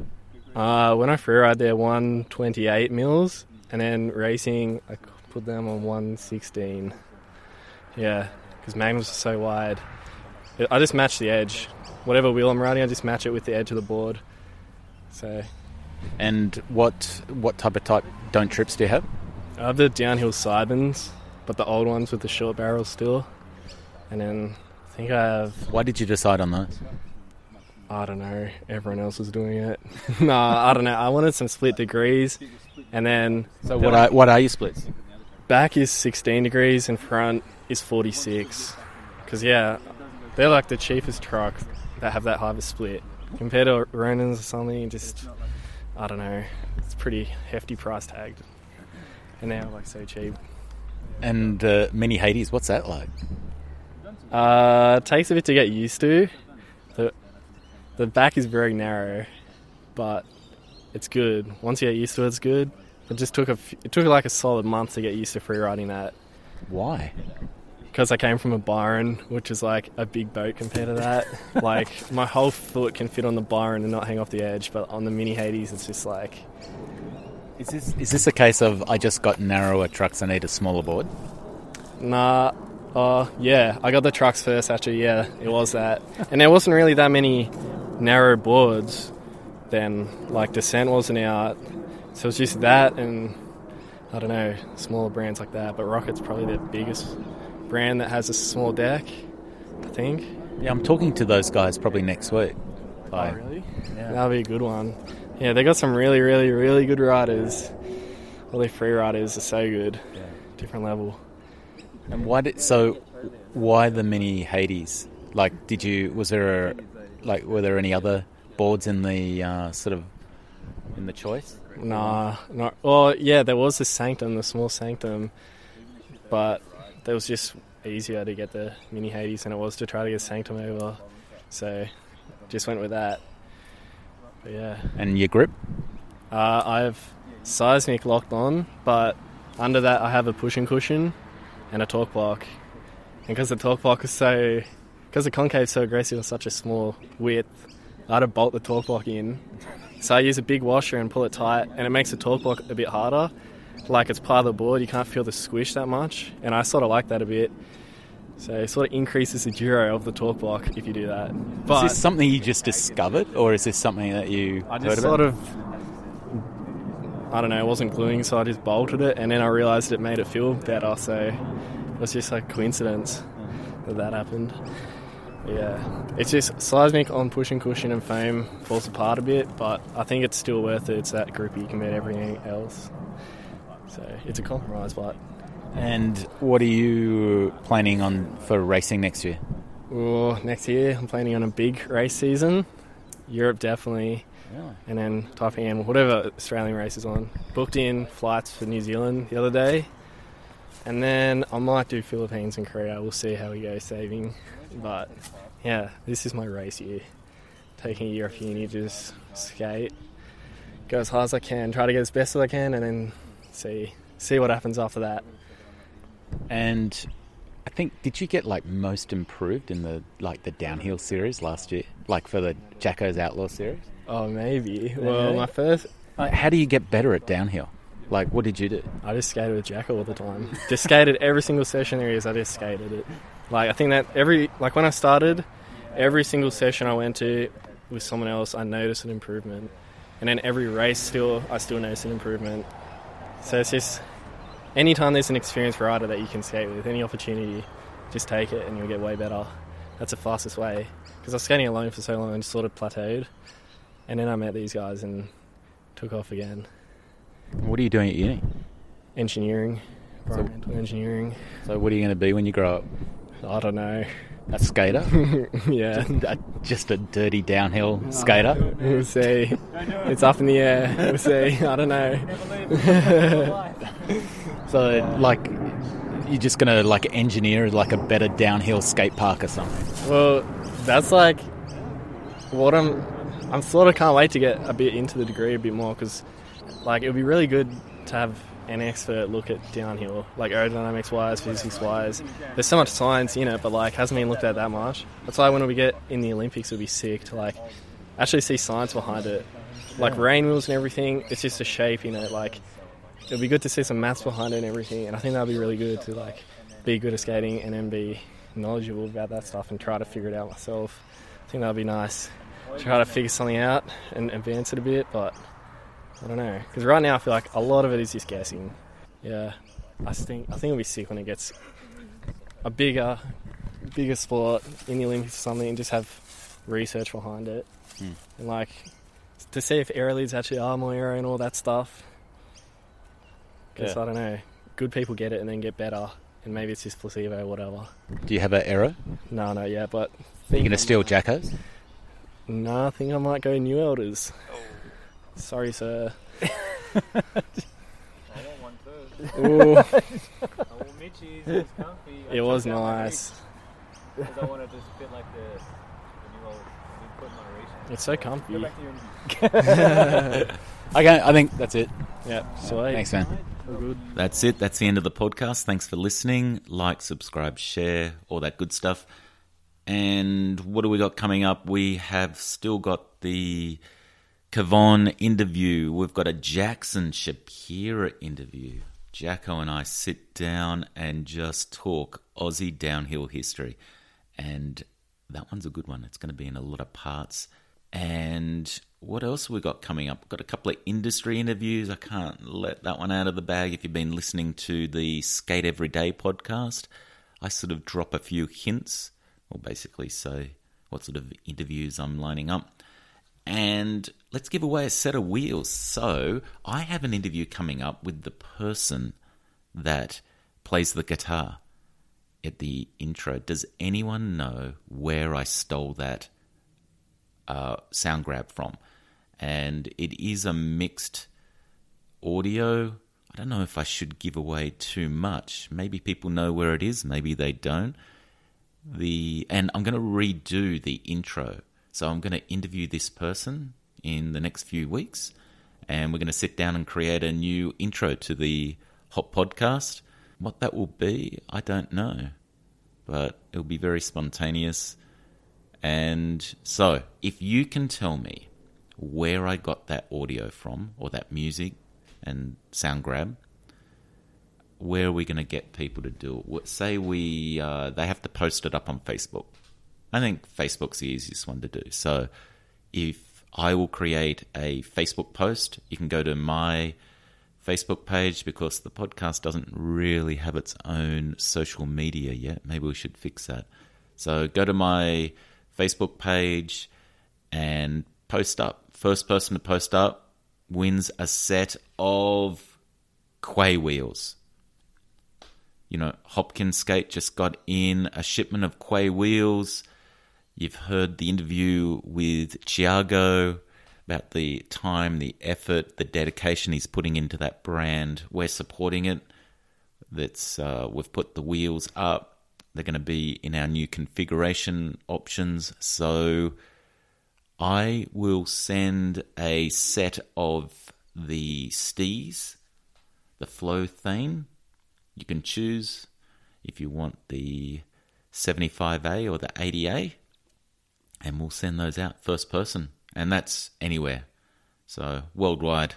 uh, when I freeride, they're 128 mils, and then racing, I put them on 116. Yeah, because magnums are so wide. I just match the edge. Whatever wheel I'm riding, I just match it with the edge of the board. So And what what type of type don't trips do you have? I have the downhill sidebins, but the old ones with the short barrels still. And then I think I have Why did you decide on those? I don't know. Everyone else was doing it. no, I don't know. I wanted some split degrees, and then So what are what are your splits? back is 16 degrees and front is 46. Because yeah, they're like the cheapest truck that have that high of a split compared to Ronins or something. Just I don't know. It's pretty hefty price tagged, and now like so cheap. And uh, mini Hades, what's that like? Uh, it takes a bit to get used to. The the back is very narrow, but it's good. Once you get used to it, it's good. It just took a f- it took like a solid month to get used to free riding that Why? Because I came from a Byron, which is like a big boat compared to that. like my whole foot can fit on the Byron and not hang off the edge, but on the mini Hades, it's just like Is this is this a case of I just got narrower trucks? I need a smaller board. Nah, uh, yeah, I got the trucks first. Actually, yeah, it was that, and there wasn't really that many narrow boards. Then, like Descent wasn't out, so it's just that, and I don't know, smaller brands like that. But Rocket's probably the biggest brand that has a small deck. I think. Yeah, I'm talking to those guys probably next week. Like, really? Yeah. That'll be a good one. Yeah, they got some really, really, really good riders. All their free riders are so good. Yeah. Different level. And why did so? Why the mini Hades? Like, did you? Was there a, like? Were there any other boards in the uh, sort of in the choice? Nah, not. Well, yeah, there was the Sanctum, the small Sanctum, but that was just easier to get the mini Hades than it was to try to get Sanctum over. So, just went with that. But yeah. And your grip? Uh, I have seismic locked on, but under that I have a pushing cushion and a torque block. And because the torque block is so, because the concave's so aggressive and such a small width, I had to bolt the torque block in. So I use a big washer and pull it tight, and it makes the torque block a bit harder. Like it's part of the board, you can't feel the squish that much, and I sort of like that a bit. So it sort of increases the duro of the torque block if you do that. But is this something you just discovered, or is this something that you I just sort of, I don't know, it wasn't gluing, so I just bolted it, and then I realised it made it feel better. So it was just like coincidence that that happened. But yeah, it's just seismic on push and cushion and foam falls apart a bit, but I think it's still worth it. It's that grippy compared to everything else. So it's a compromise, but And what are you planning on for racing next year? Oh, next year I'm planning on a big race season. Europe definitely. Really? And then typing in whatever Australian race is on. Booked in flights for New Zealand the other day. And then I might do Philippines and Korea. We'll see how we go saving. But yeah, this is my race year. Taking a year off uni, just skate, go as hard as I can, try to get as best as I can, and then see see what happens after that. And I think did you get like most improved in the like the downhill series last year, like for the Jacko's Outlaw series? Oh, maybe. Well, my first Like, how do you get better at downhill? Like, what did you do? I just skated with Jack all the time. Just skated every single session there is. I just skated it. Like I think that every like when I started, every single session I went to with someone else, I noticed an improvement, and then every race still I still noticed an improvement. So it's just anytime there's an experienced rider that you can skate with, any opportunity, just take it and you'll get way better. That's the fastest way. Because I was skating alone for so long and just sort of plateaued, and then I met these guys and took off again. What are you doing at uni? Engineering, environmental engineering. So, what are you going to be when you grow up? I don't know. A skater? yeah. Just a, just a dirty downhill oh, skater? We'll see. It's up in the air. We'll see. I don't know. So, like, you're just to like engineer like a better downhill skate park or something. well, that's like what I'm. I'm sort of can't wait to get a bit into the degree a bit more because, like, it would be really good to have an expert look at downhill, like aerodynamics wise, physics wise. There's so much science in it, but like hasn't been looked at that much. That's why when we get in the Olympics, it'll be sick to like actually see science behind it, like rain wheels and everything. It's just a shape, you know. Like it'd be good to see some maths behind it and everything. And I think that'd be really good to like be good at skating and then be knowledgeable about that stuff and try to figure it out myself. I think that'd be nice. Try to figure something out and advance it a bit, but I don't know. Because right now I feel like a lot of it is just guessing. Yeah, I think I think it'll be sick when it gets a bigger, bigger sport in the Olympics or something, and just have research behind it, Hmm. and like to see if aero leads actually are more aero and all that stuff. Because Yeah. I don't know, good people get it and then get better, and maybe it's just placebo, or whatever. Do you have an error? No, no, yeah, but Are you going to steal Jacko's? No, I think I might go New Elders. Sorry, sir. Ooh. It was nice. It's so comfy. Okay, I think that's it. Yeah, sweet. Thanks, man. All good. That's it. That's the end of the podcast. Thanks for listening. Like, subscribe, share, all that good stuff. And what do we got coming up? We have still got the Kavon interview. We've got a Jackson Shapira interview. Jacko and I sit down and just talk Aussie downhill history. And that one's a good one. It's going to be in a lot of parts. And what else we got coming up? We've got a couple of industry interviews. I can't let that one out of the bag. If you've been listening to the Skate Every Day podcast, I sort of drop a few hints, or basically say what sort of interviews I'm lining up. And let's give away a set of wheels. So I have an interview coming up with the person that plays the guitar at the intro. Does anyone know where I stole that uh, sound grab from? And it is a mixed audio. I don't know if I should give away too much. Maybe people know where it is, maybe they don't. The and I'm going to redo the intro. So I'm going to interview this person in the next few weeks and we're going to sit down and create a new intro to the Hop podcast. What that will be, I don't know. But it'll be very spontaneous. And so, if you can tell me where I got that audio from, or that music and sound grab, where are we going to get people to do it? Say we uh, they have to post it up on Facebook. I think Facebook's the easiest one to do. So, if I will create a Facebook post, you can go to my Facebook page because the podcast doesn't really have its own social media yet. Maybe we should fix that. So go to my Facebook page and post up. First person to post up wins a set of Quay wheels. You know, Hopkins Skate just got in a shipment of Quay wheels. You've heard the interview with Thiago about the time, the effort, the dedication he's putting into that brand. We're supporting it. That's uh, we've put the wheels up. They're going to be in our new configuration options. So I will send a set of the Stees, the Flow theme. You can choose if you want the 75A or the 80A, and we'll send those out first person and that's anywhere. So worldwide,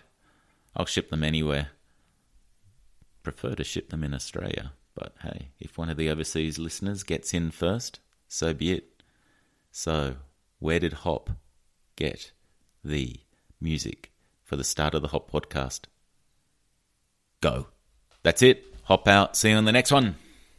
I'll ship them anywhere. Prefer to ship them in Australia, but hey, if one of the overseas listeners gets in first, so be it. So, where did Hop get the music for the start of the Hop podcast? Go. That's it. Hop out. See you on the next one.